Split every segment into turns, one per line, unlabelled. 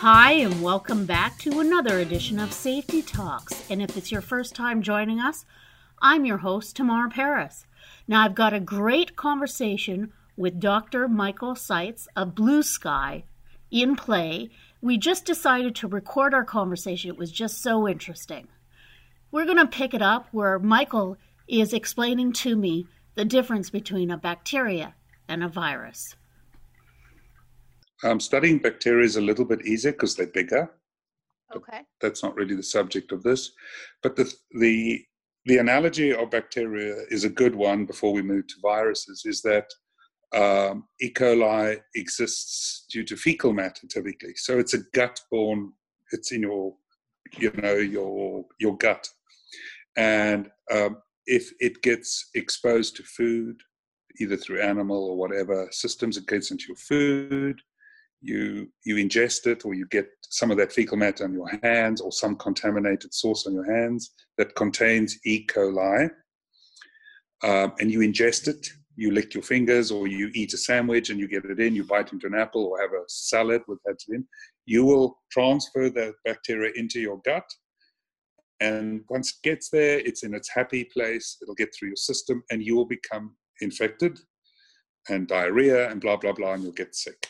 Hi, and welcome back to another edition of Safety Talks. And if it's your first time joining us, I'm your host, Tamar Paris. Now, I've got a great conversation with Dr. Michael Seitz of Blue Sky in play. We just decided to record our conversation. It was just so interesting. We're going to pick it up where Michael is explaining to me the difference between a bacteria and a virus.
Um, studying bacteria is a little bit easier because they're bigger.
Okay.
That's not really the subject of this, but the the the analogy of bacteria is a good one. Before we move to viruses, is that um, E. coli exists due to fecal matter typically, so it's a gut-borne. It's in your, you know, your your gut, and um, if it gets exposed to food, either through animal or whatever systems, it gets into your food you you ingest it or you get some of that fecal matter on your hands or some contaminated source on your hands that contains E. coli, um, and you ingest it. You lick your fingers, or you eat a sandwich and you get it in. You bite into an apple or have a salad with that in. You will transfer that bacteria into your gut, and once it gets there, it's in its happy place. It'll get through your system, and you will become infected and diarrhea and blah blah blah, and you'll get sick.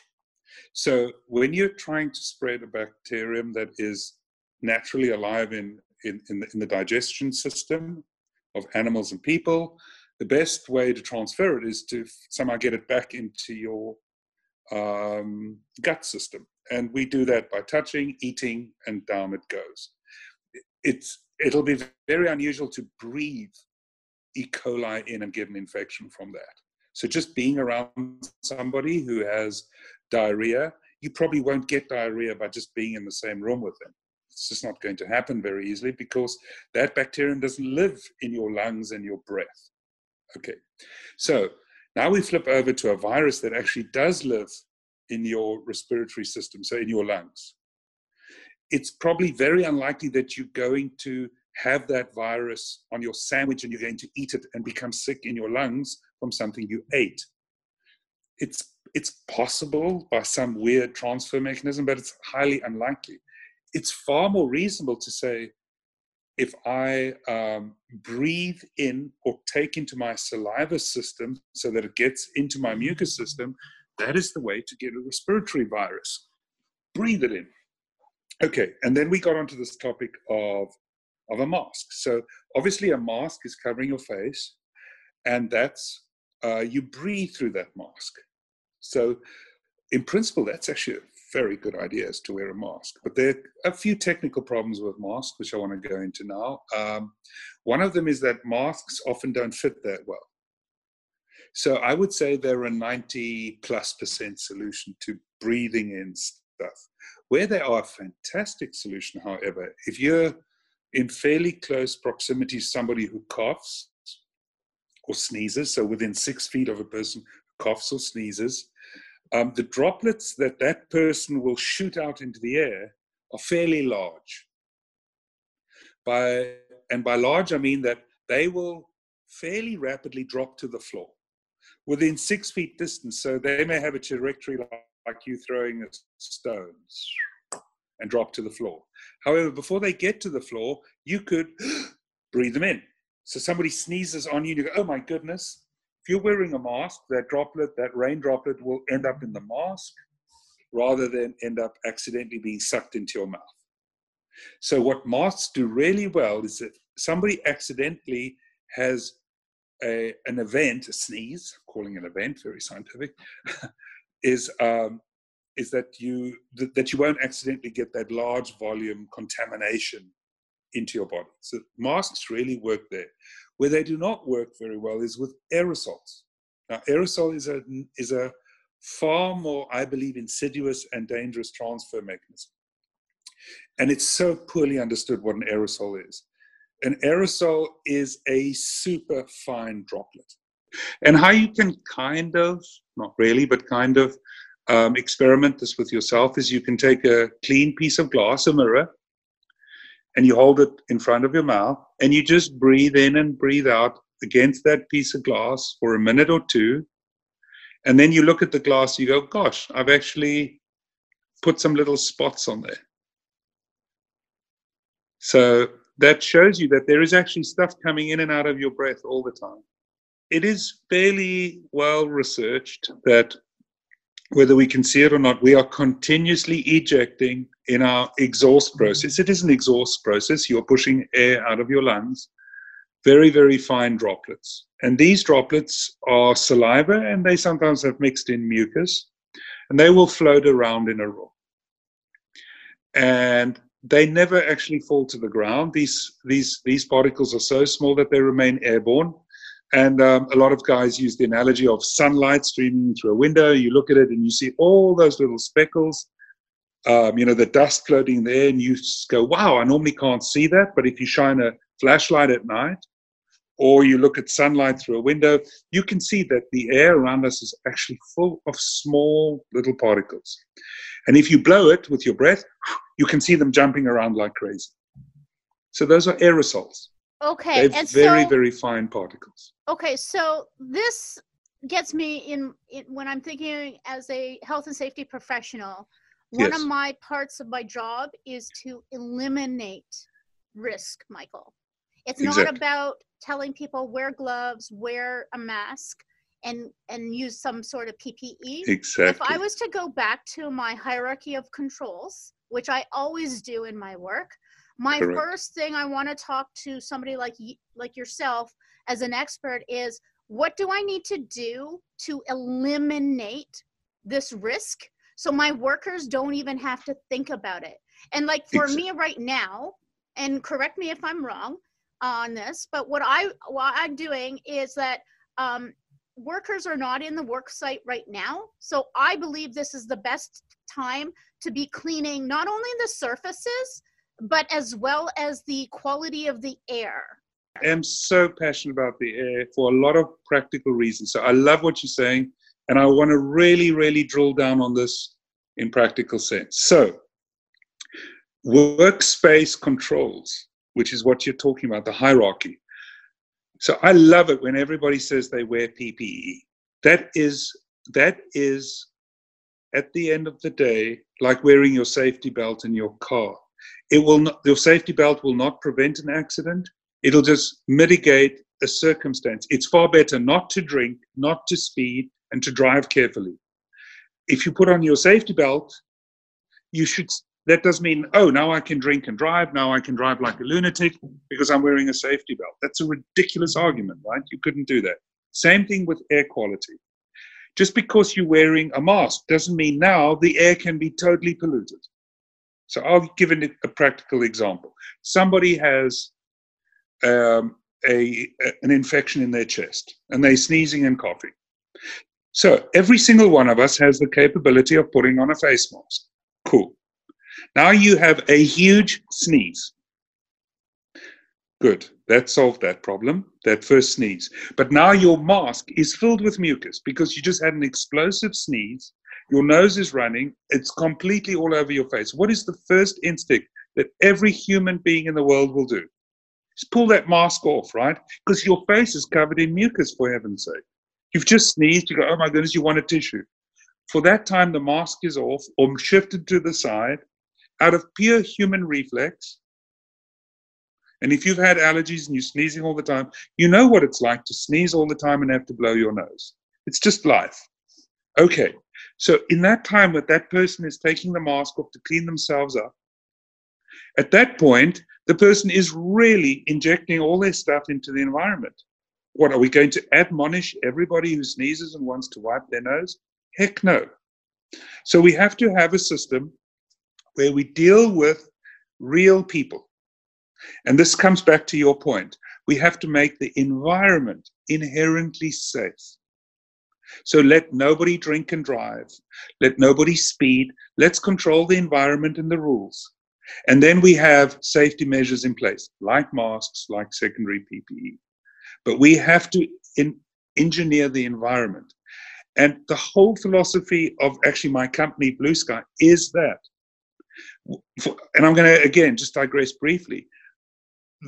So when you're trying to spread a bacterium that is naturally alive in, in, in, the, in the digestion system of animals and people, the best way to transfer it is to somehow get it back into your um, gut system. And we do that by touching, eating, and down it goes. It's, it'll be very unusual to breathe E. coli in and get an infection from that. So just being around somebody who has diarrhea, you probably won't get diarrhea by just being in the same room with them. It's just not going to happen very easily because that bacterium doesn't live in your lungs and your breath. Okay, so now we flip over to a virus that actually does live in your respiratory system, so in your lungs. It's probably very unlikely that you're going to have that virus on your sandwich and you're going to eat it and become sick in your lungs from something you ate. It's it's possible by some weird transfer mechanism, but it's highly unlikely. It's far more reasonable to say if I um, breathe in or take into my saliva system so that it gets into my mucous system, that is the way to get a respiratory virus. Breathe it in. Okay, and then we got onto this topic of, of a mask. So obviously, a mask is covering your face, and that's uh, you breathe through that mask. So, in principle, that's actually a very good idea is to wear a mask. But there are a few technical problems with masks, which I want to go into now. Um, one of them is that masks often don't fit that well. So I would say they're a 90 plus percent solution to breathing in stuff. Where they are a fantastic solution, however, if you're in fairly close proximity to somebody who coughs or sneezes, so within six feet of a person coughs or sneezes, um, the droplets that that person will shoot out into the air are fairly large. By, and by large, I mean that they will fairly rapidly drop to the floor within six feet distance. So they may have a trajectory like, like you throwing a stone and drop to the floor. However, before they get to the floor, you could breathe them in. So somebody sneezes on you, and you go, oh my goodness, you're wearing a mask, that droplet, that rain droplet will end up in the mask rather than end up accidentally being sucked into your mouth. So, what masks do really well is that somebody accidentally has a, an event, a sneeze, calling an event very scientific, is um, is that you that you won't accidentally get that large volume contamination into your body. So masks really work there. Where they do not work very well is with aerosols. Now, aerosol is a, is a far more, I believe, insidious and dangerous transfer mechanism. And it's so poorly understood what an aerosol is. An aerosol is a super fine droplet. And how you can kind of, not really, but kind of um, experiment this with yourself is you can take a clean piece of glass, a mirror, and you hold it in front of your mouth and you just breathe in and breathe out against that piece of glass for a minute or two. And then you look at the glass, you go, gosh, I've actually put some little spots on there. So that shows you that there is actually stuff coming in and out of your breath all the time. It is fairly well researched that whether we can see it or not, we are continuously ejecting in our exhaust mm-hmm. process. It is an exhaust process. You're pushing air out of your lungs, very, very fine droplets. And these droplets are saliva and they sometimes have mixed in mucus and they will float around in a room. And they never actually fall to the ground. These, these, these particles are so small that they remain airborne. And um, a lot of guys use the analogy of sunlight streaming through a window. You look at it and you see all those little speckles, um, you know, the dust floating there, and you go, wow, I normally can't see that. But if you shine a flashlight at night, or you look at sunlight through a window, you can see that the air around us is actually full of small little particles. And if you blow it with your breath, you can see them jumping around like crazy. So those are aerosols.
Okay,
They're and very, so, very fine particles.
Okay, so this gets me in, in, when I'm thinking as a health and safety professional. One yes. of my parts of my job is to eliminate risk, Michael. It's exactly. not about telling people wear gloves, wear a mask, and and use some sort of PPE.
Exactly.
If I was to go back to my hierarchy of controls, which I always do in my work, my Correct. first thing I want to talk to somebody like like yourself as an expert is what do I need to do to eliminate this risk so my workers don't even have to think about it. And like for exactly. me right now, and correct me if I'm wrong, on this, but what I what I'm doing is that um, workers are not in the work site right now. So I believe this is the best time to be cleaning not only the surfaces, but as well as the quality of the air.
I am so passionate about the air for a lot of practical reasons. So I love what you're saying, and I want to really, really drill down on this in practical sense. So, workspace controls which is what you're talking about, the hierarchy. So I love it when everybody says they wear PPE. That is that is at the end of the day like wearing your safety belt in your car. It will not your safety belt will not prevent an accident. It'll just mitigate a circumstance. It's far better not to drink, not to speed, and to drive carefully. If you put on your safety belt, you should that does mean, oh, now I can drink and drive. Now I can drive like a lunatic because I'm wearing a safety belt. That's a ridiculous argument, right? You couldn't do that. Same thing with air quality. Just because you're wearing a mask doesn't mean now the air can be totally polluted. So I'll give an, a practical example. Somebody has um, a, an infection in their chest and they're sneezing and coughing. So every single one of us has the capability of putting on a face mask. Cool. Now you have a huge sneeze. Good. That solved that problem, that first sneeze. But now your mask is filled with mucus because you just had an explosive sneeze. Your nose is running. It's completely all over your face. What is the first instinct that every human being in the world will do? Just pull that mask off, right? Because your face is covered in mucus, for heaven's sake. You've just sneezed. You go, oh my goodness, you want a tissue. For that time, the mask is off or shifted to the side out of pure human reflex. And if you've had allergies and you're sneezing all the time, you know what it's like to sneeze all the time and have to blow your nose. It's just life. Okay, so in that time that that person is taking the mask off to clean themselves up, at that point, the person is really injecting all their stuff into the environment. What are we going to admonish everybody who sneezes and wants to wipe their nose? Heck no. So we have to have a system where we deal with real people. And this comes back to your point. We have to make the environment inherently safe. So let nobody drink and drive. Let nobody speed. Let's control the environment and the rules. And then we have safety measures in place, like masks, like secondary PPE. But we have to in, engineer the environment. And the whole philosophy of actually my company, Blue Sky, is that and I'm going to again just digress briefly.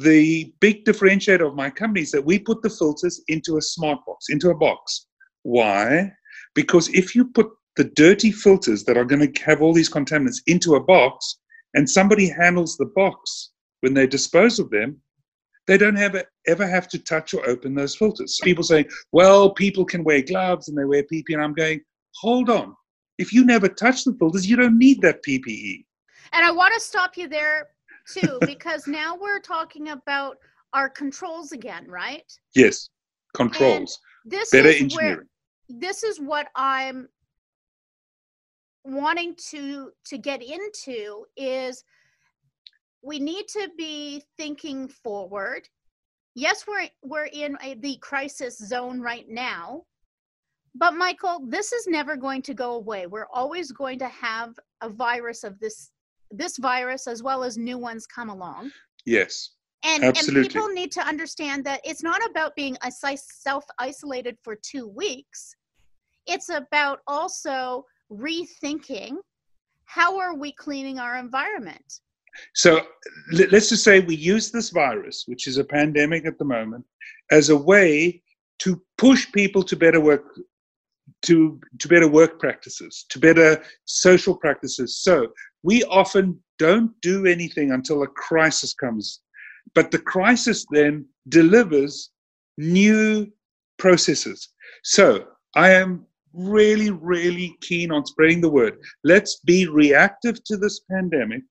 The big differentiator of my company is that we put the filters into a smart box, into a box. Why? Because if you put the dirty filters that are going to have all these contaminants into a box and somebody handles the box when they dispose of them, they don't have ever have to touch or open those filters. People say, well, people can wear gloves and they wear PPE. And I'm going, hold on. If you never touch the filters, you don't need that PPE.
And I want to stop you there too, because now we're talking about our controls again, right?
Yes, controls.
This
Better
is
engineering.
Where, this is what I'm wanting to to get into is we need to be thinking forward. Yes we're we're in a, the crisis zone right now but michael this is never going to go away. We're always going to have a virus of this this virus as well as new ones come along.
Yes
and,
Absolutely.
and people need to understand that it's not about being self isolated for two weeks. It's about also rethinking how are we cleaning our environment?
So let's just say we use this virus which is a pandemic at the moment as a way to push people to better work to to better work practices to better social practices. So we often don't do anything until a crisis comes but the crisis then delivers new processes so i am really, really keen on spreading the word. Let's be reactive to this pandemic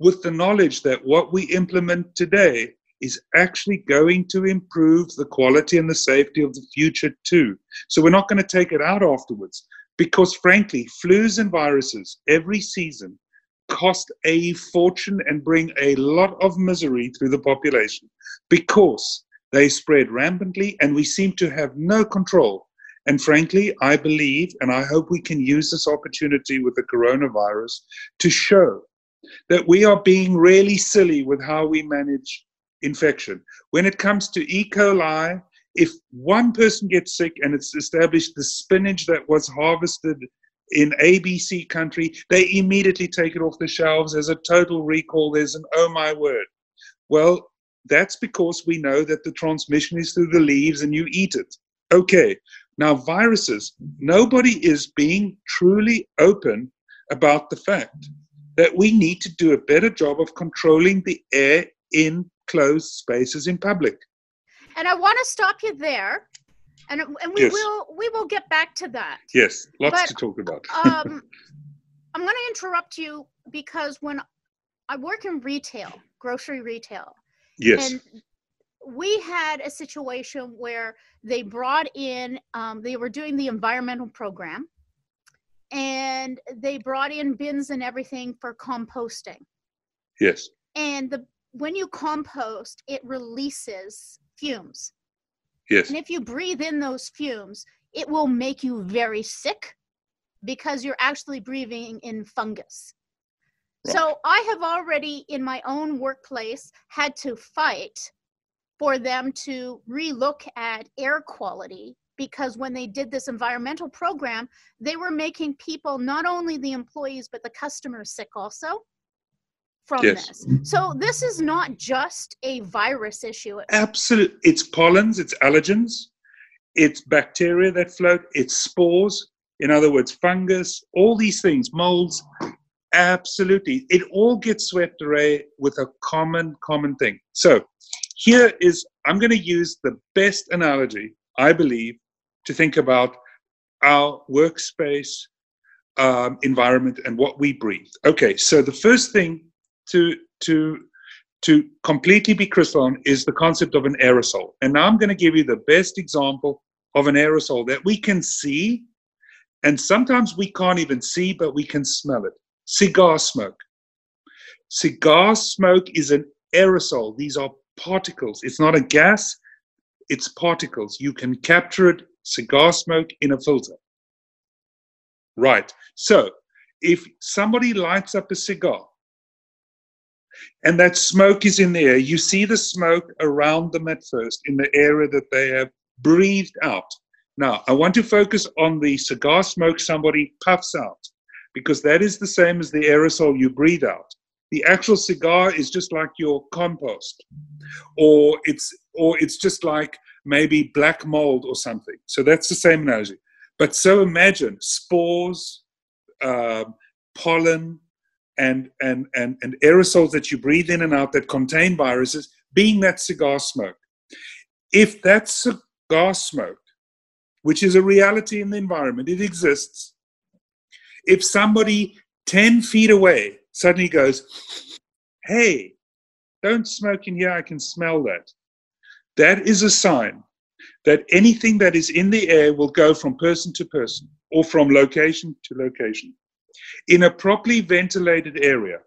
with the knowledge that what we implement today is actually going to improve the quality and the safety of the future too. So we're not going to take it out afterwards because, frankly, flus and viruses every season cost a fortune and bring a lot of misery through the population because they spread rampantly and we seem to have no control and frankly, I believe, and I hope we can use this opportunity with the coronavirus to show that we are being really silly with how we manage infection. When it comes to E. coli, if one person gets sick and it's established the spinach that was harvested in ABC country, they immediately take it off the shelves as a total recall. There's an oh my word. Well, that's because we know that the transmission is through the leaves and you eat it. Okay, now, viruses, nobody is being truly open about the fact that we need to do a better job of controlling the air in closed spaces in public.
And I want to stop you there. And, and we yes. will we will get back to that.
Yes, lots but, to talk about.
um, I'm going to interrupt you because when I work in retail, grocery retail,
yes,
and we had a situation where they brought in, um, they were doing the environmental program, and they brought in bins and everything for composting.
Yes.
And the when you compost, it releases fumes.
Yes.
And if you breathe in those fumes, it will make you very sick because you're actually breathing in fungus. Right. So I have already in my own workplace had to fight for them to relook at air quality because when they did this environmental program, they were making people, not only the employees, but the customers sick also from yes. this. So this is not just a virus issue.
Absolutely. It's pollens, it's allergens, it's bacteria that float, it's spores, in other words, fungus, all these things, molds. Absolutely. It all gets swept away with a common, common thing. So here is, I'm going to use the best analogy, I believe, to think about our workspace um, environment and what we breathe. Okay, so the first thing to, to, to completely be crystal on is the concept of an aerosol. And now I'm going to give you the best example of an aerosol that we can see, and sometimes we can't even see, but we can smell it. Cigar smoke. Cigar smoke is an aerosol. These are particles. It's not a gas, it's particles. You can capture it, cigar smoke in a filter. Right. So if somebody lights up a cigar and that smoke is in the air, you see the smoke around them at first in the area that they have breathed out. Now, I want to focus on the cigar smoke somebody puffs out because that is the same as the aerosol you breathe out. The actual cigar is just like your compost or it's or it's just like maybe black mold or something. So that's the same analogy. But so imagine spores, uh, pollen, and, and, and, and aerosols that you breathe in and out that contain viruses being that cigar smoke. If that cigar smoke, which is a reality in the environment, it exists, if somebody 10 feet away suddenly goes, hey, don't smoke in here, I can smell that. That is a sign that anything that is in the air will go from person to person or from location to location. In a properly ventilated area,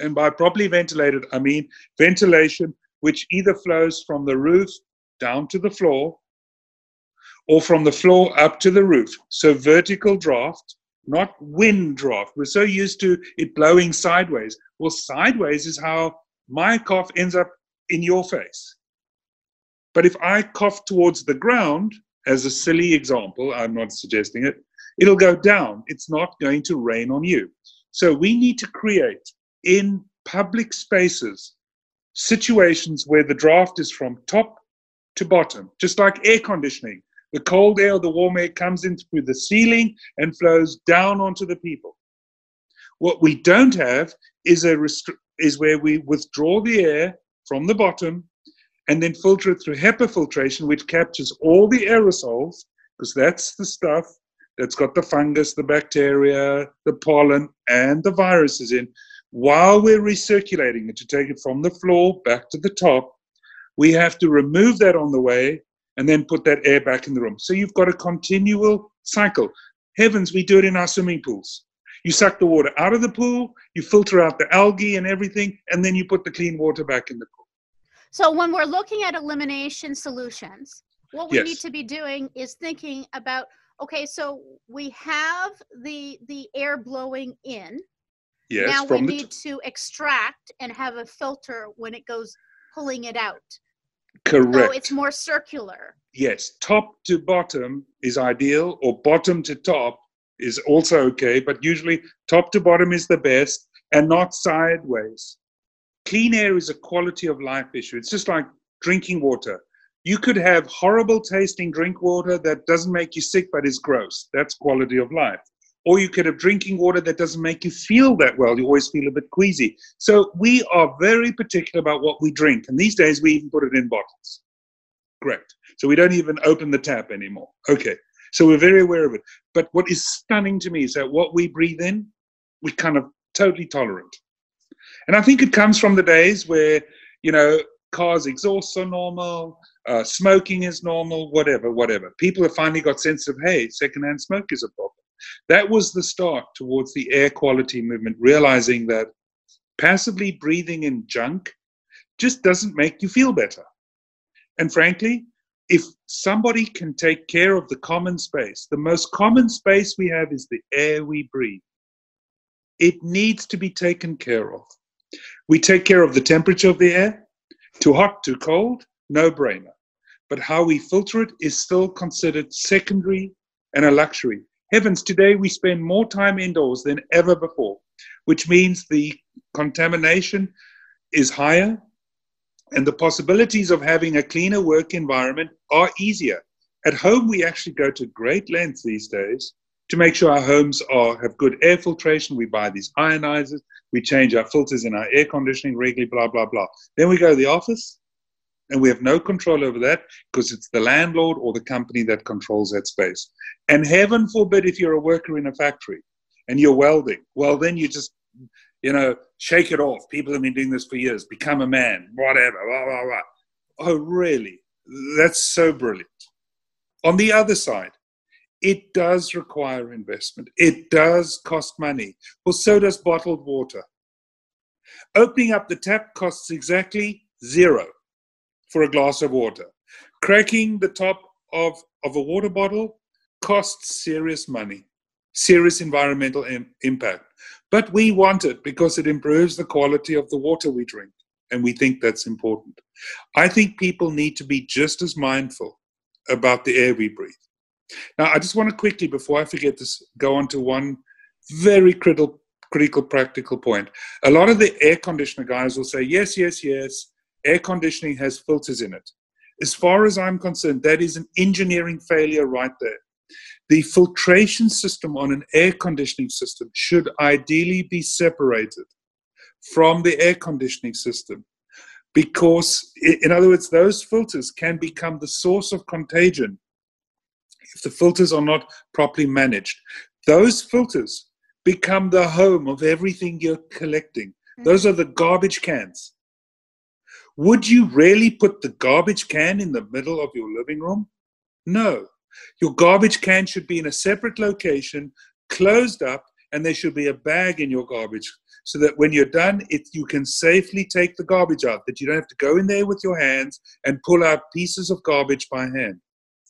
and by properly ventilated, I mean ventilation which either flows from the roof down to the floor or from the floor up to the roof. So vertical draft, not wind draft. We're so used to it blowing sideways. Well, sideways is how my cough ends up in your face. But if I cough towards the ground, as a silly example, I'm not suggesting it, it'll go down. It's not going to rain on you. So we need to create in public spaces situations where the draft is from top to bottom, just like air conditioning. The cold air the warm air comes in through the ceiling and flows down onto the people. What we don't have is a restri- is where we withdraw the air from the bottom and then filter it through HEPA filtration, which captures all the aerosols, because that's the stuff that's got the fungus, the bacteria, the pollen, and the viruses in. While we're recirculating it to take it from the floor back to the top, we have to remove that on the way and then put that air back in the room. So you've got a continual cycle. Heavens, we do it in our swimming pools. You suck the water out of the pool, you filter out the algae and everything, and then you put the clean water back in the pool.
So when we're looking at elimination solutions, what we yes. need to be doing is thinking about okay, so we have the the air blowing in.
Yes,
now we need t- to extract and have a filter when it goes pulling it out.
Correct.
So it's more circular.
Yes, top to bottom is ideal, or bottom to top is also okay, but usually top to bottom is the best and not sideways. Clean air is a quality of life issue. It's just like drinking water. You could have horrible tasting drink water that doesn't make you sick but is gross. That's quality of life. Or you could have drinking water that doesn't make you feel that well. You always feel a bit queasy. So we are very particular about what we drink. And these days we even put it in bottles. Great. So we don't even open the tap anymore. Okay. So we're very aware of it. But what is stunning to me is that what we breathe in, we're kind of totally tolerant. And I think it comes from the days where, you know, cars exhausts are normal, uh, smoking is normal, whatever, whatever. People have finally got sense of, hey, secondhand smoke is a problem. That was the start towards the air quality movement, realizing that passively breathing in junk just doesn't make you feel better. And frankly, if somebody can take care of the common space, the most common space we have is the air we breathe. It needs to be taken care of. We take care of the temperature of the air, too hot, too cold, no brainer. But how we filter it is still considered secondary and a luxury. Heavens, today we spend more time indoors than ever before, which means the contamination is higher, and the possibilities of having a cleaner work environment are easier. At home, we actually go to great lengths these days to make sure our homes are have good air filtration. We buy these ionizers, we change our filters in our air conditioning regularly, blah, blah, blah. Then we go to the office and we have no control over that because it's the landlord or the company that controls that space. And heaven forbid if you're a worker in a factory and you're welding, well, then you just you know, shake it off. People have been doing this for years. Become a man, whatever. Blah, blah, blah. Oh, really? That's so brilliant. On the other side, it does require investment. It does cost money. Well, so does bottled water. Opening up the tap costs exactly zero for a glass of water. Cracking the top of, of a water bottle costs serious money, serious environmental Im- impact. But we want it because it improves the quality of the water we drink. And we think that's important. I think people need to be just as mindful about the air we breathe. Now, I just want to quickly, before I forget this, go on to one very critical, critical practical point. A lot of the air conditioner guys will say, yes, yes, yes, air conditioning has filters in it. As far as I'm concerned, that is an engineering failure right there. the filtration system on an air conditioning system should ideally be separated from the air conditioning system because, in other words, those filters can become the source of contagion if the filters are not properly managed. Those filters become the home of everything you're collecting. Mm-hmm. Those are the garbage cans. Would you really put the garbage can in the middle of your living room? No. Your garbage can should be in a separate location, closed up, and there should be a bag in your garbage so that when you're done, it, you can safely take the garbage out, that you don't have to go in there with your hands and pull out pieces of garbage by hand.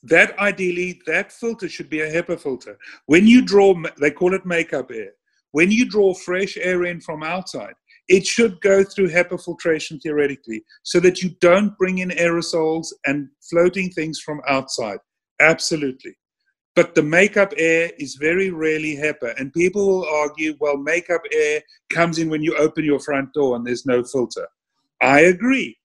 That ideally, that filter should be a HEPA filter. When you draw, they call it makeup air. When you draw fresh air in from outside, it should go through HEPA filtration theoretically so that you don't bring in aerosols and floating things from outside. Absolutely. But the makeup air is very rarely HEPA. And people will argue, well, makeup air comes in when you open your front door and there's no filter. I agree.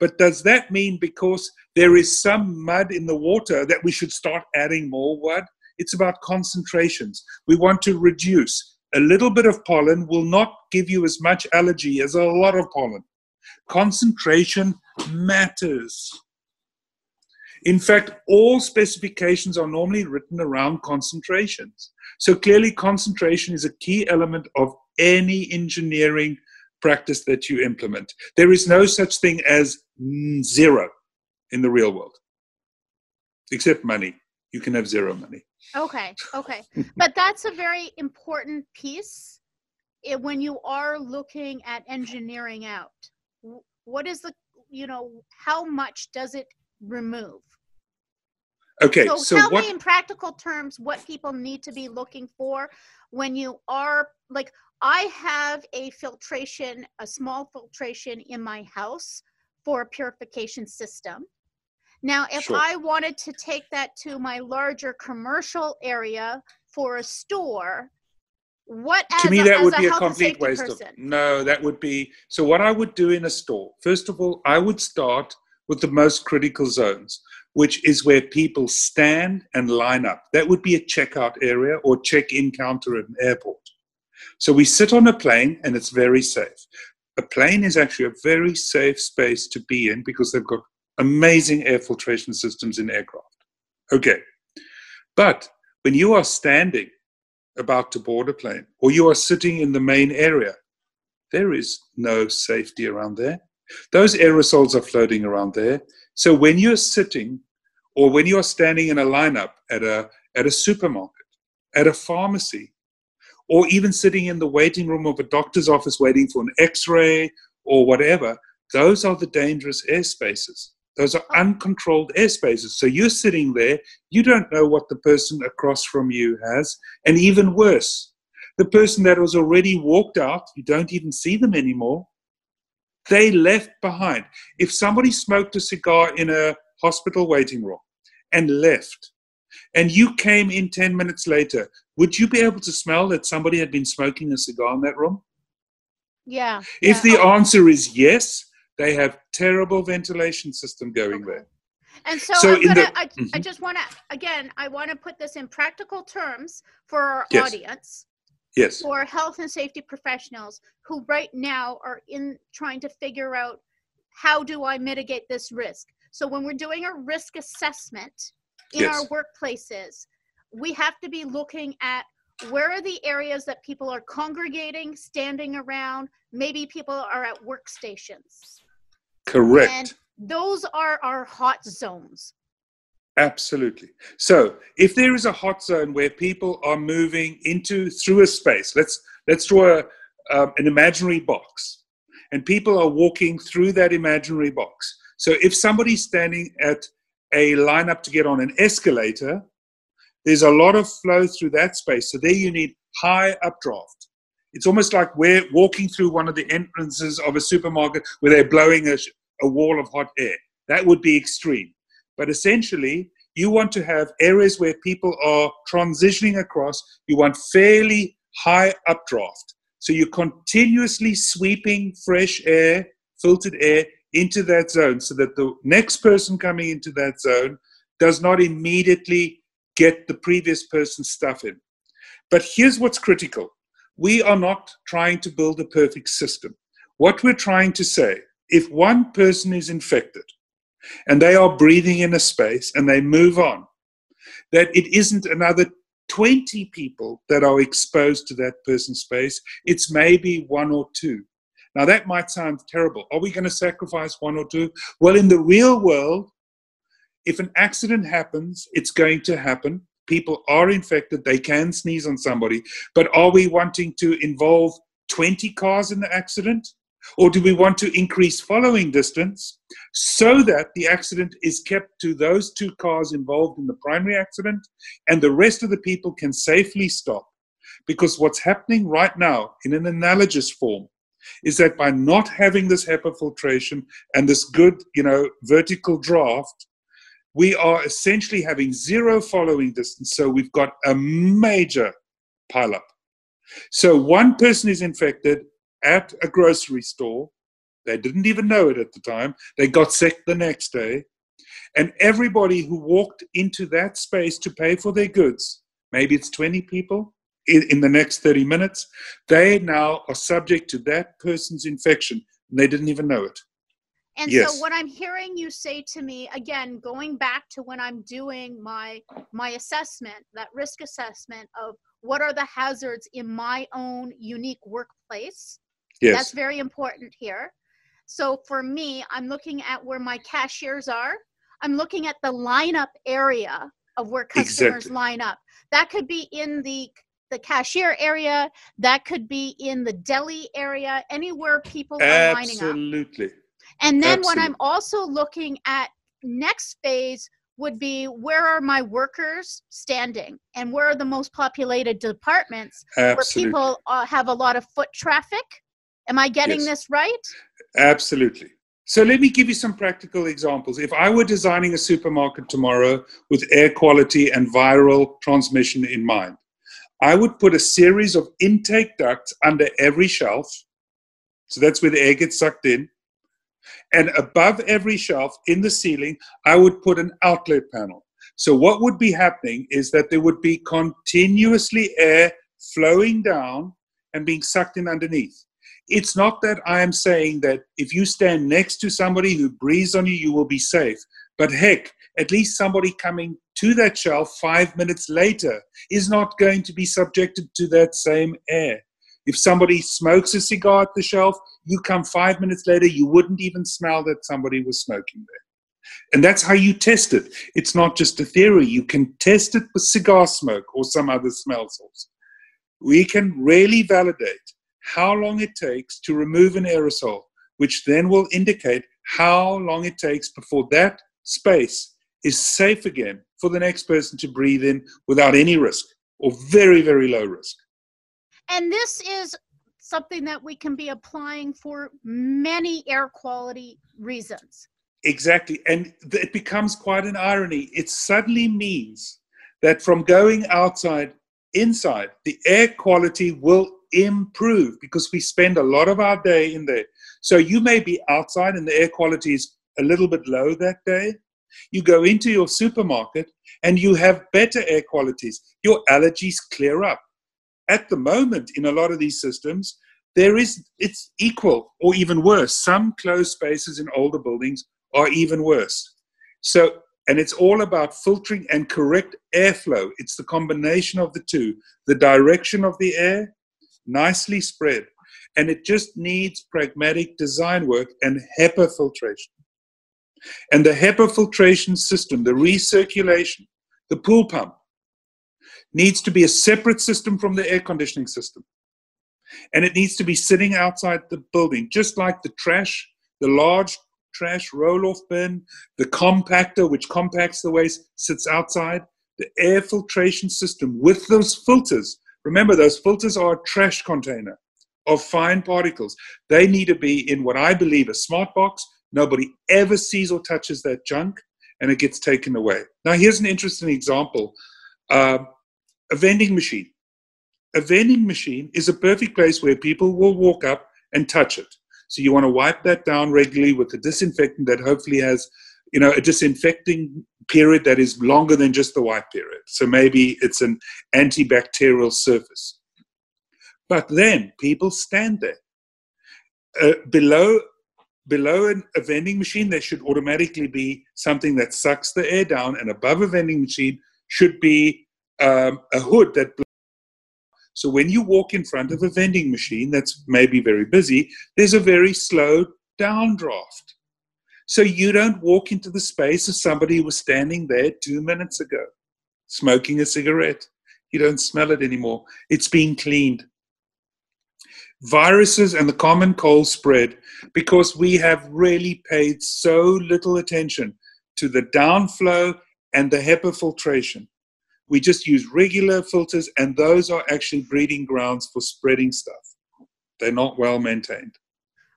But does that mean because there is some mud in the water that we should start adding more mud? It's about concentrations. We want to reduce. A little bit of pollen will not give you as much allergy as a lot of pollen. Concentration matters. In fact, all specifications are normally written around concentrations. So clearly, concentration is a key element of any engineering practice that you implement. There is no such thing as zero in the real world, except money. You can have zero money.
Okay, okay. but that's a very important piece eh, when you are looking at engineering out. What is the, you know, how much does it remove?
Okay,
so, so tell what, me in practical terms what people need to be looking for when you are like I have a filtration, a small filtration in my house for a purification system. Now, if sure. I wanted to take that to my larger commercial area for a store, what
to me a, that would a be a complete waste person? of no that would be so what i would do in a store first of all i would start with the most critical zones which is where people stand and line up. That would be a checkout area or check in counter at an airport. So we sit on a plane and it's very safe. A plane is actually a very safe space to be in because they've got amazing air filtration systems in aircraft. Okay. But when you are standing about to board a plane or you are sitting in the main area, there is no safety around there. Those aerosols are floating around there. So when you're sitting or when you're standing in a lineup at a, at a supermarket, at a pharmacy, or even sitting in the waiting room of a doctor's office waiting for an x ray or whatever, those are the dangerous airspaces. Those are uncontrolled airspaces. So you're sitting there, you don't know what the person across from you has, and even worse, the person that was already walked out, you don't even see them anymore, they left behind. If somebody smoked a cigar in a hospital waiting room and left, and you came in 10 minutes later, would you be able to smell that somebody had been smoking a cigar in that room?
Yeah.
If yeah. the oh. answer is yes, they have terrible ventilation system going okay. there.
And so, so gonna, the, I, mm-hmm. I, just want to, again, I want to put this in practical terms for our yes. audience
yes.
for health and safety professionals who right now are in trying to figure out how do I mitigate this risk. So when we're doing a risk assessment in yes. our workplaces, we have to be looking at where are the areas that people are congregating, standing around, maybe people are at workstations.
Correct. And
those are our hot zones.
Absolutely. So, if there is a hot zone where people are moving into through a space, let's let's draw a, um, an imaginary box, and people are walking through that imaginary box. So, if somebody's standing at a lineup to get on an escalator, there's a lot of flow through that space. So there you need high updraft. It's almost like we're walking through one of the entrances of a supermarket where they're blowing a, a wall of hot air. That would be extreme. But essentially, you want to have areas where people are transitioning across. You want fairly high updraft. So you're continuously sweeping fresh air, filtered air into that zone so that the next person coming into that zone does not immediately get the previous person's stuff in. But here's what's critical we are not trying to build a perfect system. What we're trying to say if one person is infected and they are breathing in a space and they move on, that it isn't another 20 people that are exposed to that person's space, it's maybe one or two. Now, that might sound terrible. Are we going to sacrifice one or two? Well, in the real world, if an accident happens, it's going to happen. People are infected, they can sneeze on somebody. But are we wanting to involve 20 cars in the accident? Or do we want to increase following distance so that the accident is kept to those two cars involved in the primary accident and the rest of the people can safely stop? Because what's happening right now in an analogous form is that by not having this HEPA filtration and this good, you know, vertical draft, we are essentially having zero following distance. So we've got a major pileup. So one person is infected at a grocery store. They didn't even know it at the time. They got sick the next day. And everybody who walked into that space to pay for their goods, maybe it's 20 people in, in the next 30 minutes, they now are subject to that person's infection. And they didn't even know it.
And yes. so what I'm hearing you say to me again going back to when I'm doing my my assessment, that risk assessment of what are the hazards in my own unique workplace Yes. That's very important here. So for me, I'm looking at where my cashiers are. I'm looking at the lineup area of where customers exactly. line up. That could be in the the cashier area, that could be in the deli area, anywhere people are
Absolutely. lining
up.
Absolutely.
And then Absolutely. when I'm also looking at next phase would be where are my workers standing and where are the most populated departments Absolutely. where people uh, have a lot of foot traffic Am I getting yes. this right?
Absolutely. So let me give you some practical examples. If I were designing a supermarket tomorrow with air quality and viral transmission in mind, I would put a series of intake ducts under every shelf. So that's where the air gets sucked in. And above every shelf in the ceiling, I would put an outlet panel. So what would be happening is that there would be continuously air flowing down and being sucked in underneath it's not that I am saying that if you stand next to somebody who breathes on you, you will be safe. But heck, at least somebody coming to that shelf five minutes later is not going to be subjected to that same air. If somebody smokes a cigar at the shelf, you come five minutes later, you wouldn't even smell that somebody was smoking there. And that's how you test it. It's not just a theory. You can test it with cigar smoke or some other smell source. We can really validate how long it takes to remove an aerosol, which then will indicate how long it takes before that space is safe again for the next person to breathe in without any risk or very, very low risk.
And this is something that we can be applying for many air quality reasons.
Exactly. And it becomes quite an irony. It suddenly means that from going outside inside, the air quality will improve because we spend a lot of our day in there. So you may be outside and the air quality is a little bit low that day. You go into your supermarket and you have better air qualities. Your allergies clear up. At the moment, in a lot of these systems, there is it's equal or even worse. Some closed spaces in older buildings are even worse. So and it's all about filtering and correct airflow. It's the combination of the two the direction of the air nicely spread. And it just needs pragmatic design work and HEPA filtration. And the HEPA filtration system, the recirculation, the pool pump, needs to be a separate system from the air conditioning system. And it needs to be sitting outside the building, just like the trash, the large trash roll off bin, the compactor, which compacts the waste, sits outside. The air filtration system with those filters Remember, those filters are a trash container of fine particles. They need to be in what I believe a smart box. Nobody ever sees or touches that junk, and it gets taken away. Now, here's an interesting example uh, a vending machine. A vending machine is a perfect place where people will walk up and touch it. So you want to wipe that down regularly with a disinfectant that hopefully has, you know, a disinfecting period that is longer than just the white period. So maybe it's an antibacterial surface. But then people stand there. Uh, below below an, a vending machine, there should automatically be something that sucks the air down, and above a vending machine should be um, a hood that. So when you walk in front of a vending machine that's maybe very busy, there's a very slow downdraft. So you don't walk into the space of somebody who was standing there two minutes ago, smoking a cigarette. You don't smell it anymore. It's being cleaned. Viruses and the common cold spread because we have really paid so little attention to the downflow and the HEPA filtration. We just use regular filters, and those are actually breeding grounds for spreading stuff. They're not well maintained.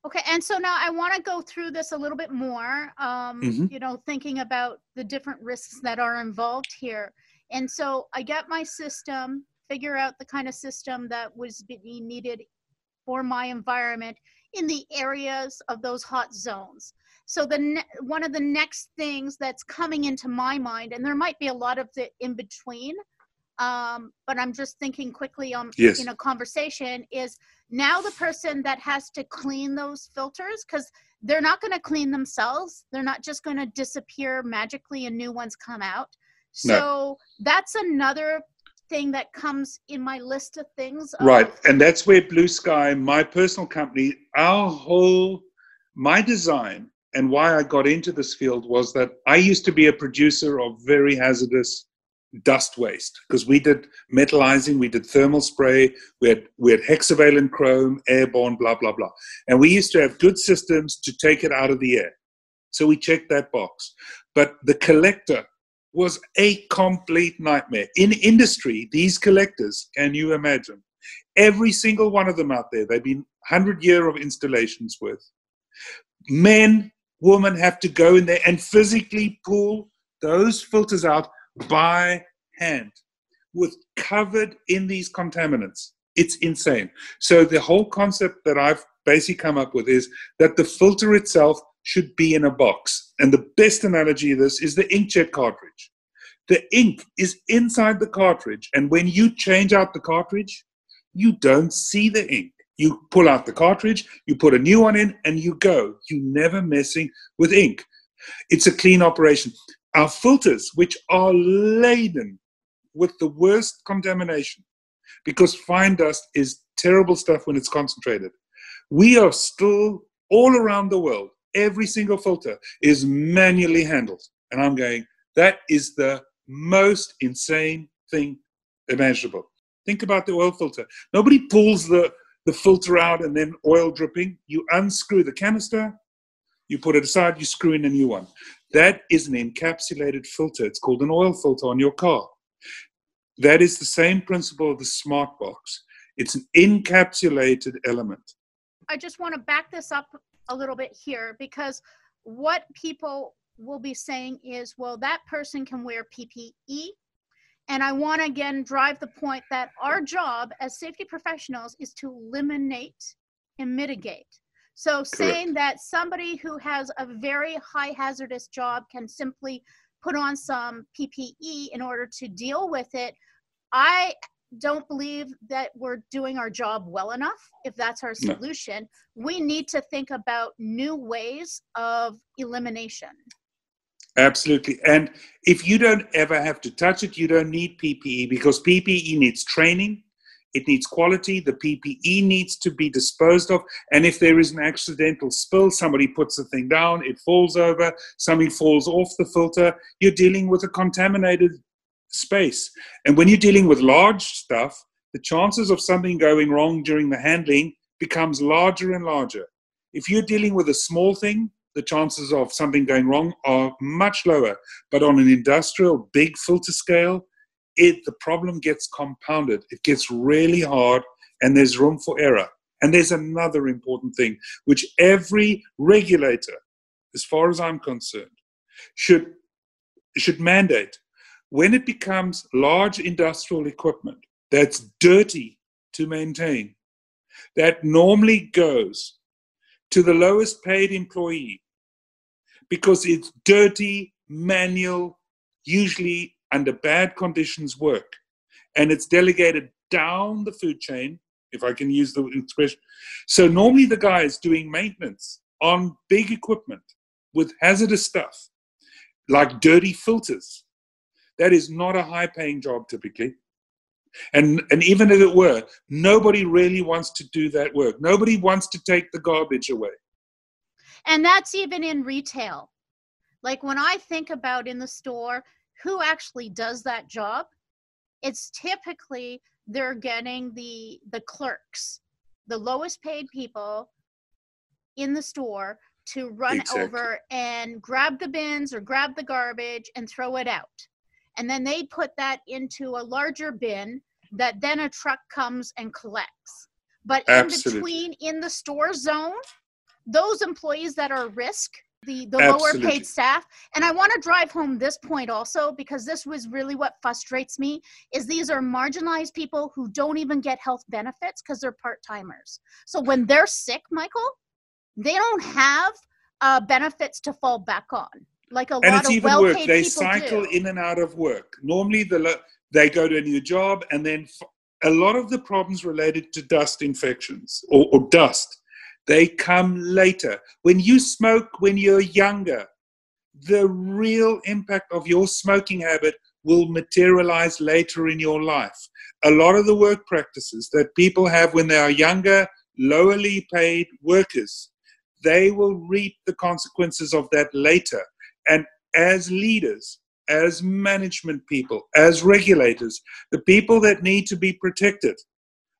Okay, and so now I want to go through this a little bit more. Um, mm-hmm. You know, thinking about the different risks that are involved here, and so I get my system, figure out the kind of system that was being needed for my environment in the areas of those hot zones. So the ne- one of the next things that's coming into my mind, and there might be a lot of the in between, um, but I'm just thinking quickly on yes. in a conversation is now the person that has to clean those filters because they're not going to clean themselves they're not just going to disappear magically and new ones come out so no. that's another thing that comes in my list of things
of, right and that's where blue sky my personal company our whole my design and why i got into this field was that i used to be a producer of very hazardous dust waste because we did metallizing, we did thermal spray, we had we had hexavalent chrome, airborne, blah blah blah, and we used to have good systems to take it out of the air. So we checked that box, but the collector was a complete nightmare. In industry, these collectors, can you imagine? Every single one of them out there, they've been 100 year of installations worth. Men, women have to go in there and physically pull those filters out by hand with covered in these contaminants. It's insane. So the whole concept that I've basically come up with is that the filter itself should be in a box. And the best analogy of this is the inkjet cartridge. The ink is inside the cartridge, and when you change out the cartridge, you don't see the ink. You pull out the cartridge, you put a new one in, and you go. You never messing with ink. It's a clean operation. Our filters, which are laden with the worst contamination, because fine dust is terrible stuff when it's concentrated. We are still all around the world, every single filter is manually handled. And I'm going, that is the most insane thing imaginable. Think about the oil filter. Nobody pulls the, the filter out and then oil dripping. You unscrew the canister, you put it aside, you screw in a new one. That is an encapsulated filter. It's called an oil filter on your car. That is the same principle of the smart box. It's an encapsulated element.
I just want to back this up a little bit here because what people will be saying is, well, that person can wear PPE. And I want to again drive the point that our job as safety professionals is to eliminate and mitigate. So saying that somebody who has a very high hazardous job can simply put on some PPE in order to deal with it, I don't believe that we're doing our job well enough if that's our solution. No. We need to think about new ways of elimination.
Absolutely. And if you don't ever have to touch it, you don't need PPE because PPE needs training, it needs quality. The PPE needs to be disposed of. And if there is an accidental spill, somebody puts the thing down, it falls over, something falls off the filter, you're dealing with a contaminated space. And when you're dealing with large stuff, the chances of something going wrong during the handling becomes larger and larger. If you're dealing with a small thing, the chances of something going wrong are much lower. But on an industrial big filter scale, it the problem gets compounded. It gets really hard and there's room for error. And there's another important thing which every regulator as far as i'm concerned should should mandate. When it becomes large industrial equipment that's dirty to maintain that normally goes to the lowest paid employee because it's dirty manual usually under bad conditions work. And it's delegated down the food chain, if I can use the expression. So normally the guy is doing maintenance on big equipment with hazardous stuff, like dirty filters. That is not a high paying job typically. And, and even if it were, nobody really wants to do that work. Nobody wants to take the garbage away.
And that's even in retail. Like when I think about in the store, who actually does that job? It's typically they're getting the the clerks, the lowest paid people in the store to run exactly. over and grab the bins or grab the garbage and throw it out. And then they put that into a larger bin that then a truck comes and collects. But Absolutely. in between, in the store zone, those employees that are risk, the, the lower paid staff, and I want to drive home this point also because this was really what frustrates me is these are marginalized people who don't even get health benefits because they're part-timers. So when they're sick, Michael, they don't have uh, benefits to fall back on like a
and lot it's of even well-paid worse. They cycle do. in and out of work. Normally, the they go to a new job, and then a lot of the problems related to dust infections or, or dust they come later. When you smoke when you're younger, the real impact of your smoking habit will materialize later in your life. A lot of the work practices that people have when they are younger, lowerly paid workers, they will reap the consequences of that later. And as leaders, as management people, as regulators, the people that need to be protected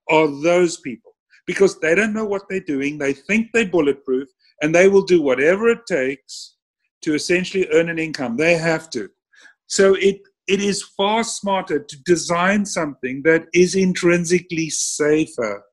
are those people because they don't know what they're doing. They think they're bulletproof and they will do whatever it takes to essentially earn an income. They have to. So it it is far smarter to design something that is intrinsically safer.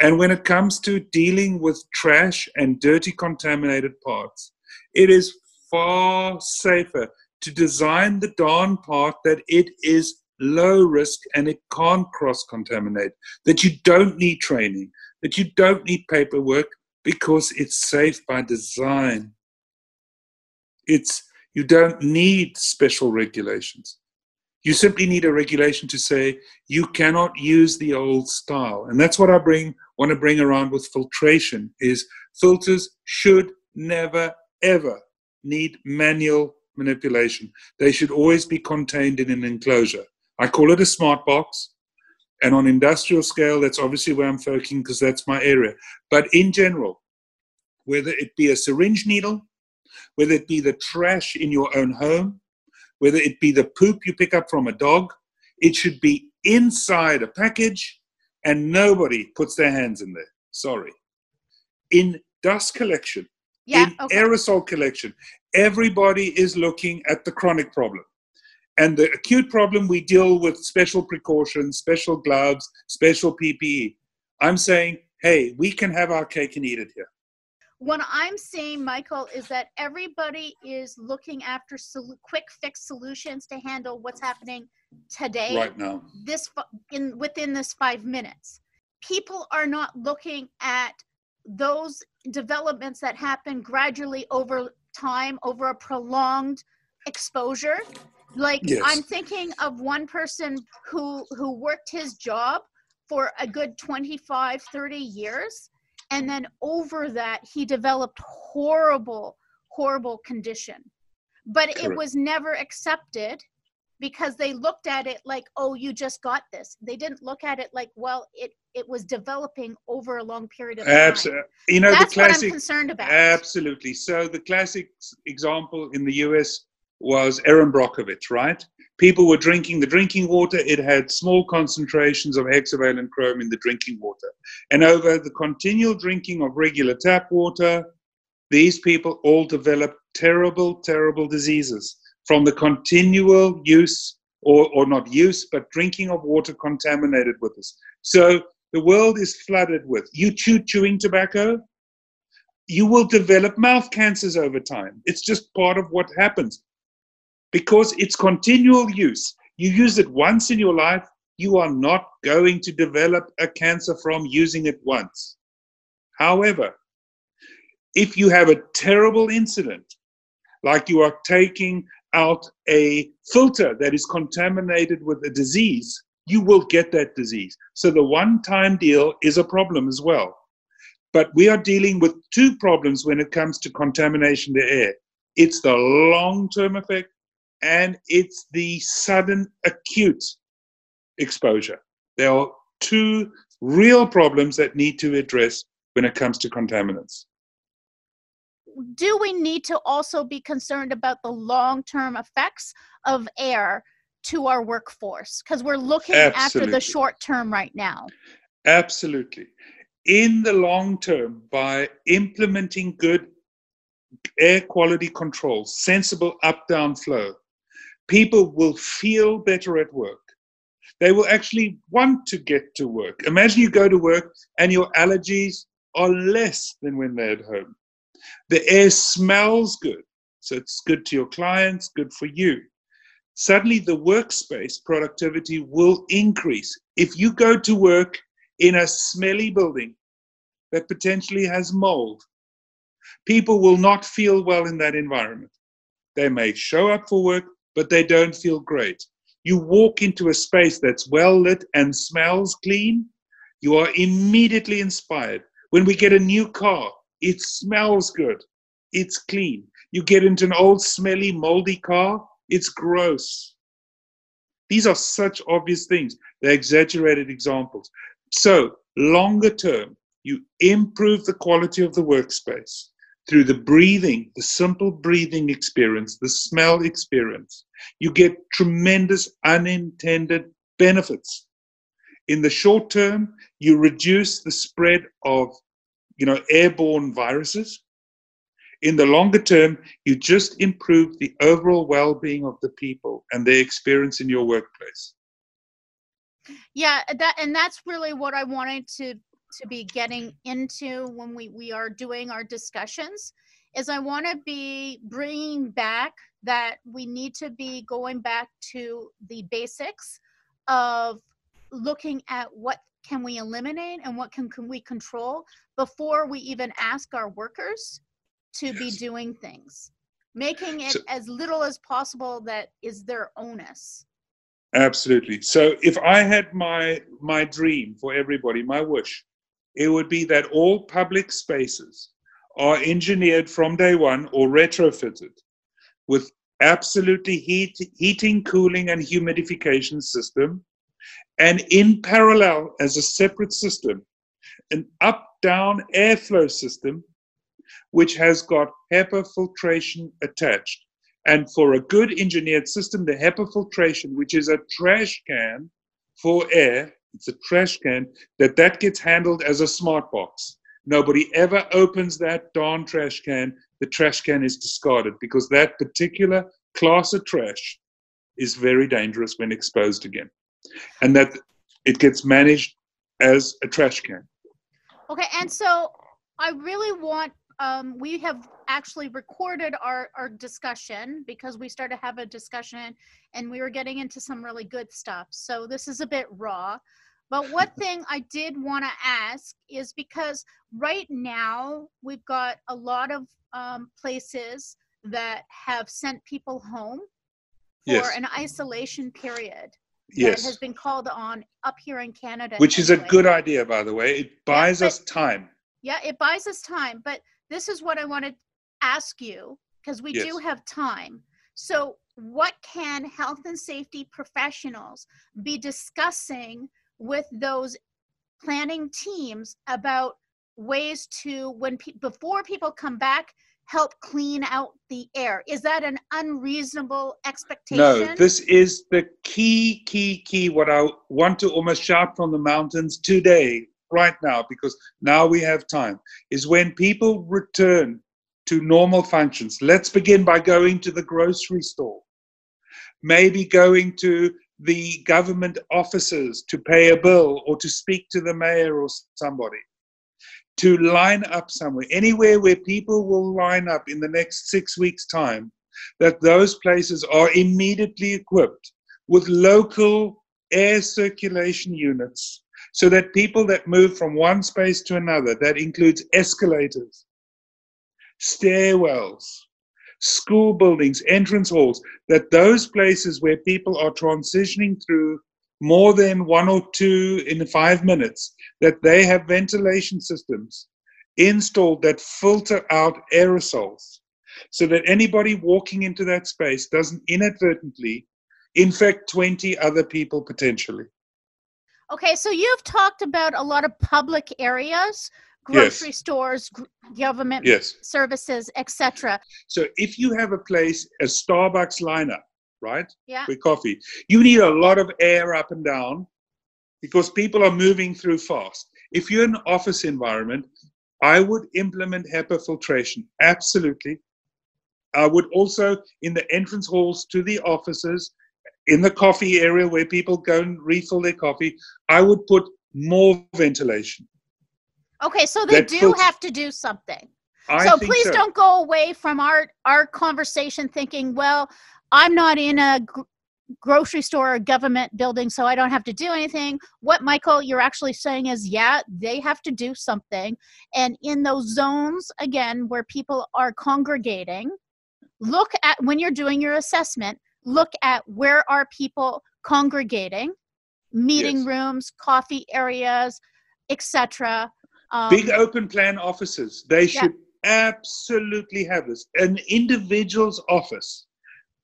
And when it comes to dealing with trash and dirty contaminated parts, it is far safer to design the darn part that it is low risk and it can't cross contaminate, that you don't need training, that you don't need paperwork because it's safe by design. It's you don't need special regulations. You simply need a regulation to say you cannot use the old style. And that's what I bring want to bring around with filtration is filters should never ever need manual manipulation. They should always be contained in an enclosure. I call it a smart box. And on industrial scale, that's obviously where I'm focusing because that's my area. But in general, whether it be a syringe needle, whether it be the trash in your own home, whether it be the poop you pick up from a dog, it should be inside a package and nobody puts their hands in there. Sorry. In dust collection, yeah, in okay. aerosol collection, everybody is looking at the chronic problem. And the acute problem, we deal with special precautions, special gloves, special PPE. I'm saying, hey, we can have our cake and eat it here.
What I'm saying, Michael, is that everybody is looking after sol- quick fix solutions to handle what's happening today,
right now,
this in within this five minutes. People are not looking at those developments that happen gradually over time, over a prolonged exposure like yes. i'm thinking of one person who who worked his job for a good 25 30 years and then over that he developed horrible horrible condition. But Correct. it was never accepted because they looked at it like oh you just got this. They didn't look at it like well it it was developing over a long period of time.
Absolutely you know
that's
the classic,
what i'm concerned about.
Absolutely. So the classic example in the us was Erin Brockovich, right? People were drinking the drinking water. It had small concentrations of hexavalent chrome in the drinking water. And over the continual drinking of regular tap water, these people all developed terrible, terrible diseases from the continual use, or, or not use, but drinking of water contaminated with this. So the world is flooded with you chew chewing tobacco, you will develop mouth cancers over time. It's just part of what happens because it's continual use. You use it once in your life, you are not going to develop a cancer from using it once. However, if you have a terrible incident, like you are taking out a filter that is contaminated with a disease, you will get that disease. So the one time deal is a problem as well. But we are dealing with two problems when it comes to contamination the air it's the long term effect and it's the sudden acute exposure. There are two real problems that need to address when it comes to contaminants.
Do we need to also be concerned about the long term effects of air to our workforce? Because we're looking Absolutely. after the short term right now.
Absolutely. In the long term, by implementing good air quality control, sensible up down flow, people will feel better at work. They will actually want to get to work. Imagine you go to work and your allergies are less than when they're at home. The air smells good, so it's good to your clients, good for you. Suddenly, the workspace productivity will increase. If you go to work in a smelly building that potentially has mold, people will not feel well in that environment. They may show up for work, but they don't feel great. You walk into a space that's well lit and smells clean, you are immediately inspired. When we get a new car, it smells good, it's clean. You get into an old, smelly, moldy car, it's gross. These are such obvious things. They're exaggerated examples. So, longer term, you improve the quality of the workspace through the breathing, the simple breathing experience, the smell experience, you get tremendous unintended benefits. In the short term, you reduce the spread of you know, airborne viruses. In the longer term, you just improve the overall well being of the people and their experience in your workplace.
Yeah, that and that's really what I wanted to to be getting into when we, we are doing our discussions is I want to be bringing back that we need to be going back to the basics of looking at what can we eliminate and what can, can we control before we even ask our workers to yes. be doing things making it so, as little as possible that is their onus
absolutely so if i had my my dream for everybody my wish it would be that all public spaces are engineered from day one or retrofitted with absolutely heat, heating, cooling, and humidification system, and in parallel as a separate system, an up-down airflow system which has got HEPA filtration attached. And for a good engineered system, the HEPA filtration, which is a trash can for air, it's a trash can that that gets handled as a smart box. Nobody ever opens that darn trash can. The trash can is discarded because that particular class of trash is very dangerous when exposed again. And that it gets managed as a trash can.
Okay and so i really want um, we have actually recorded our, our discussion because we started to have a discussion and we were getting into some really good stuff. So this is a bit raw. But one thing I did want to ask is because right now we've got a lot of um, places that have sent people home for yes. an isolation period yes. that has been called on up here in Canada.
Which anyway. is a good idea, by the way. It buys yeah, but, us time.
Yeah, it buys us time. But this is what I want to ask you because we yes. do have time. So, what can health and safety professionals be discussing with those planning teams about ways to when pe- before people come back help clean out the air is that an unreasonable expectation
no this is the key key key what i want to almost shout from the mountains today right now because now we have time is when people return to normal functions. Let's begin by going to the grocery store. Maybe going to the government offices to pay a bill or to speak to the mayor or somebody, to line up somewhere, anywhere where people will line up in the next six weeks' time, that those places are immediately equipped with local air circulation units so that people that move from one space to another, that includes escalators, stairwells, school buildings, entrance halls, that those places where people are transitioning through more than one or two in five minutes, that they have ventilation systems installed that filter out aerosols so that anybody walking into that space doesn't inadvertently infect 20 other people potentially.
Okay, so you've talked about a lot of public areas, grocery yes. stores, government yes. services, etc.
So if you have a place, a Starbucks lineup, right?
Yeah.
With coffee, you need a lot of air up and down because people are moving through fast. If you're in an office environment, I would implement HEPA filtration. Absolutely. I would also, in the entrance halls to the offices, in the coffee area where people go and refill their coffee, I would put more ventilation.
Okay, so they do have to do something. I so please so. don't go away from our our conversation thinking, well, I'm not in a gr- grocery store or government building, so I don't have to do anything. What Michael, you're actually saying is, yeah, they have to do something. And in those zones, again, where people are congregating, look at when you're doing your assessment, look at where are people congregating, meeting yes. rooms, coffee areas, etc.
Um, Big open plan offices. They should absolutely have this. An individual's office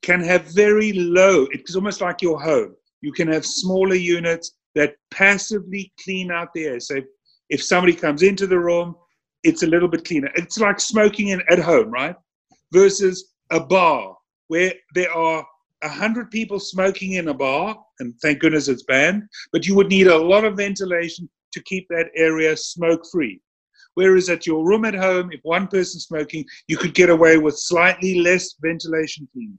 can have very low, it's almost like your home. You can have smaller units that passively clean out the air. So if somebody comes into the room, it's a little bit cleaner. It's like smoking in, at home, right? Versus a bar where there are a hundred people smoking in a bar, and thank goodness it's banned, but you would need a lot of ventilation to keep that area smoke free. Whereas at your room at home, if one person's smoking, you could get away with slightly less ventilation cleaning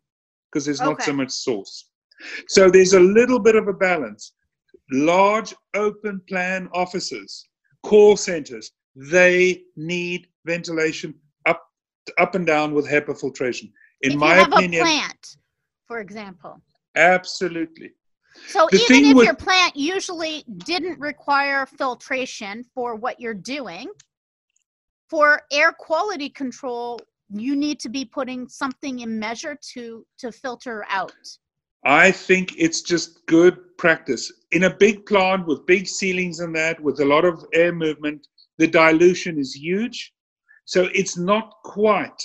because there's okay. not so much source. So there's a little bit of a balance. Large open plan offices, call centers, they need ventilation up up and down with HEPA filtration. In
if
my opinion,
plant, for example.
Absolutely.
So the even if with, your plant usually didn't require filtration for what you're doing, for air quality control, you need to be putting something in measure to to filter out.
I think it's just good practice. In a big plant with big ceilings and that, with a lot of air movement, the dilution is huge. So it's not quite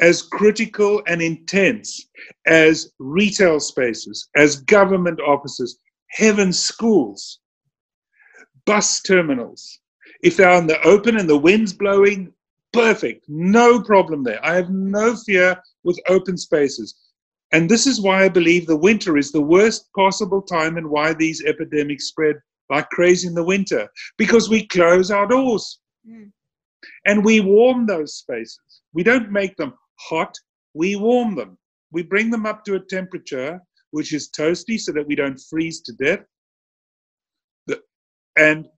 as critical and intense as retail spaces, as government offices, heaven schools, bus terminals. If they're in the open and the wind's blowing, perfect, no problem there. I have no fear with open spaces. And this is why I believe the winter is the worst possible time and why these epidemics spread like crazy in the winter, because we close our doors mm. and we warm those spaces. We don't make them hot, we warm them. We bring them up to a temperature which is toasty so that we don't freeze to death. And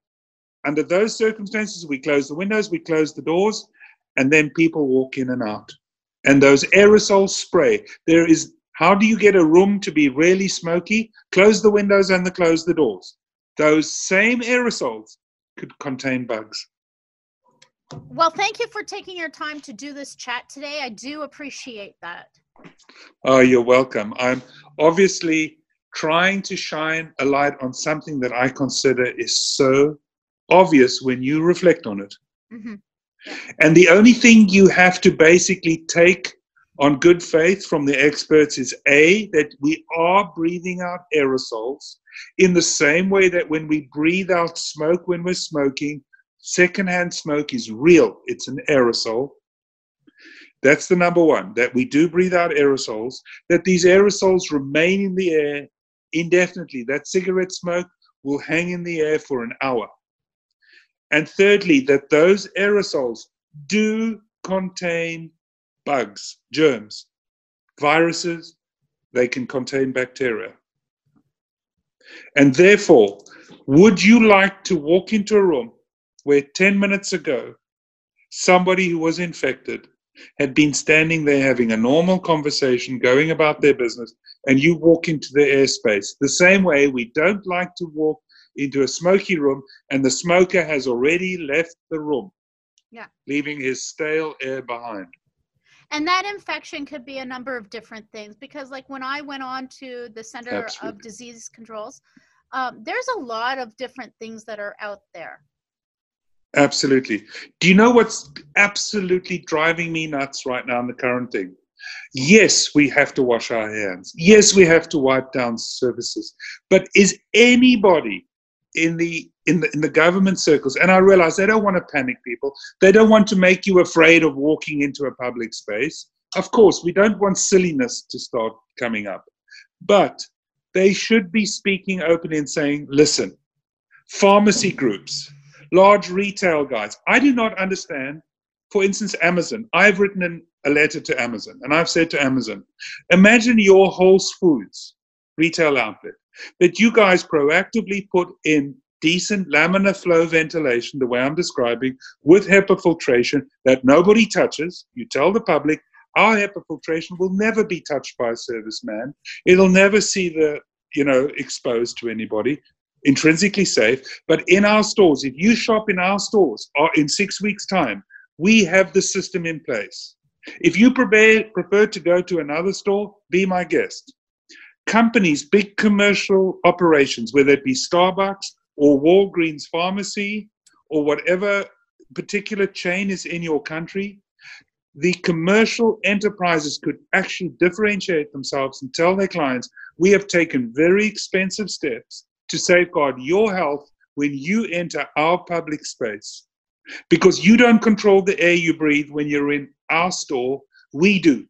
under those circumstances, we close the windows, we close the doors, and then people walk in and out. And those aerosol spray, there is how do you get a room to be really smoky? Close the windows and the close the doors. Those same aerosols could contain bugs.
Well, thank you for taking your time to do this chat today. I do appreciate that.
Oh, you're welcome. I'm obviously trying to shine a light on something that I consider is so obvious when you reflect on it. Mm-hmm. And the only thing you have to basically take on good faith from the experts is A, that we are breathing out aerosols in the same way that when we breathe out smoke when we're smoking, secondhand smoke is real, it's an aerosol. That's the number one, that we do breathe out aerosols, that these aerosols remain in the air indefinitely. That cigarette smoke will hang in the air for an hour. And thirdly, that those aerosols do contain bugs, germs, viruses, they can contain bacteria. And therefore, would you like to walk into a room where 10 minutes ago somebody who was infected had been standing there having a normal conversation, going about their business, and you walk into the airspace. The same way we don't like to walk into a smoky room and the smoker has already left the room,
yeah.
leaving his stale air behind.
And that infection could be a number of different things because, like, when I went on to the Center Absolutely. of Disease Controls, um, there's a lot of different things that are out there.
Absolutely. Do you know what's absolutely driving me nuts right now in the current thing? Yes, we have to wash our hands. Yes, we have to wipe down surfaces. But is anybody in the in the in the government circles, and I realize they don't want to panic people. They don't want to make you afraid of walking into a public space. Of course, we don't want silliness to start coming up. But they should be speaking openly and saying, listen, pharmacy groups, large retail guys. I do not understand. For instance, Amazon. I've written an, a letter to Amazon and I've said to Amazon, imagine your Whole Foods retail outlet that you guys proactively put in decent laminar flow ventilation, the way I'm describing, with HEPA filtration that nobody touches. You tell the public our HEPA filtration will never be touched by a serviceman. It'll never see the, you know, exposed to anybody intrinsically safe. But in our stores, if you shop in our stores or in six weeks' time, we have the system in place. If you prefer to go to another store, be my guest. Companies, big commercial operations, whether it be Starbucks or Walgreens Pharmacy or whatever particular chain is in your country, the commercial enterprises could actually differentiate themselves and tell their clients, we have taken very expensive steps to safeguard your health when you enter our public space. Because you don't control the air you breathe when you're in our store, we do.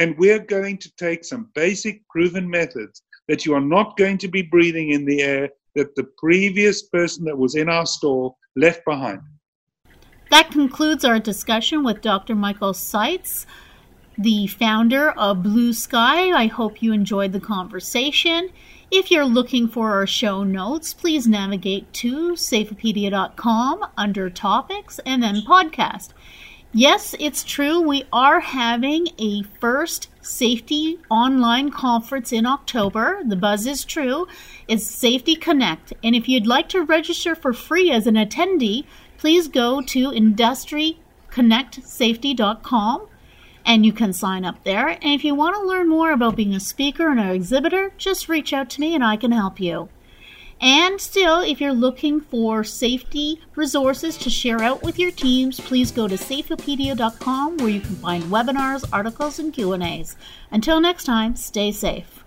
And we're going to take some basic proven methods that you are not going to be breathing in the air that the previous person that was in our store left behind.
That concludes our discussion with Dr. Michael Seitz, the founder of Blue Sky. I hope you enjoyed the conversation. If you're looking for our show notes, please navigate to safeopedia.com under topics and then podcast. Yes, it's true. We are having a first safety online conference in October. The buzz is true. It's Safety Connect. And if you'd like to register for free as an attendee, please go to industryconnectsafety.com and you can sign up there. And if you want to learn more about being a speaker and an exhibitor, just reach out to me and I can help you. And still, if you're looking for safety resources to share out with your teams, please go to safeopedia.com where you can find webinars, articles, and Q&As. Until next time, stay safe.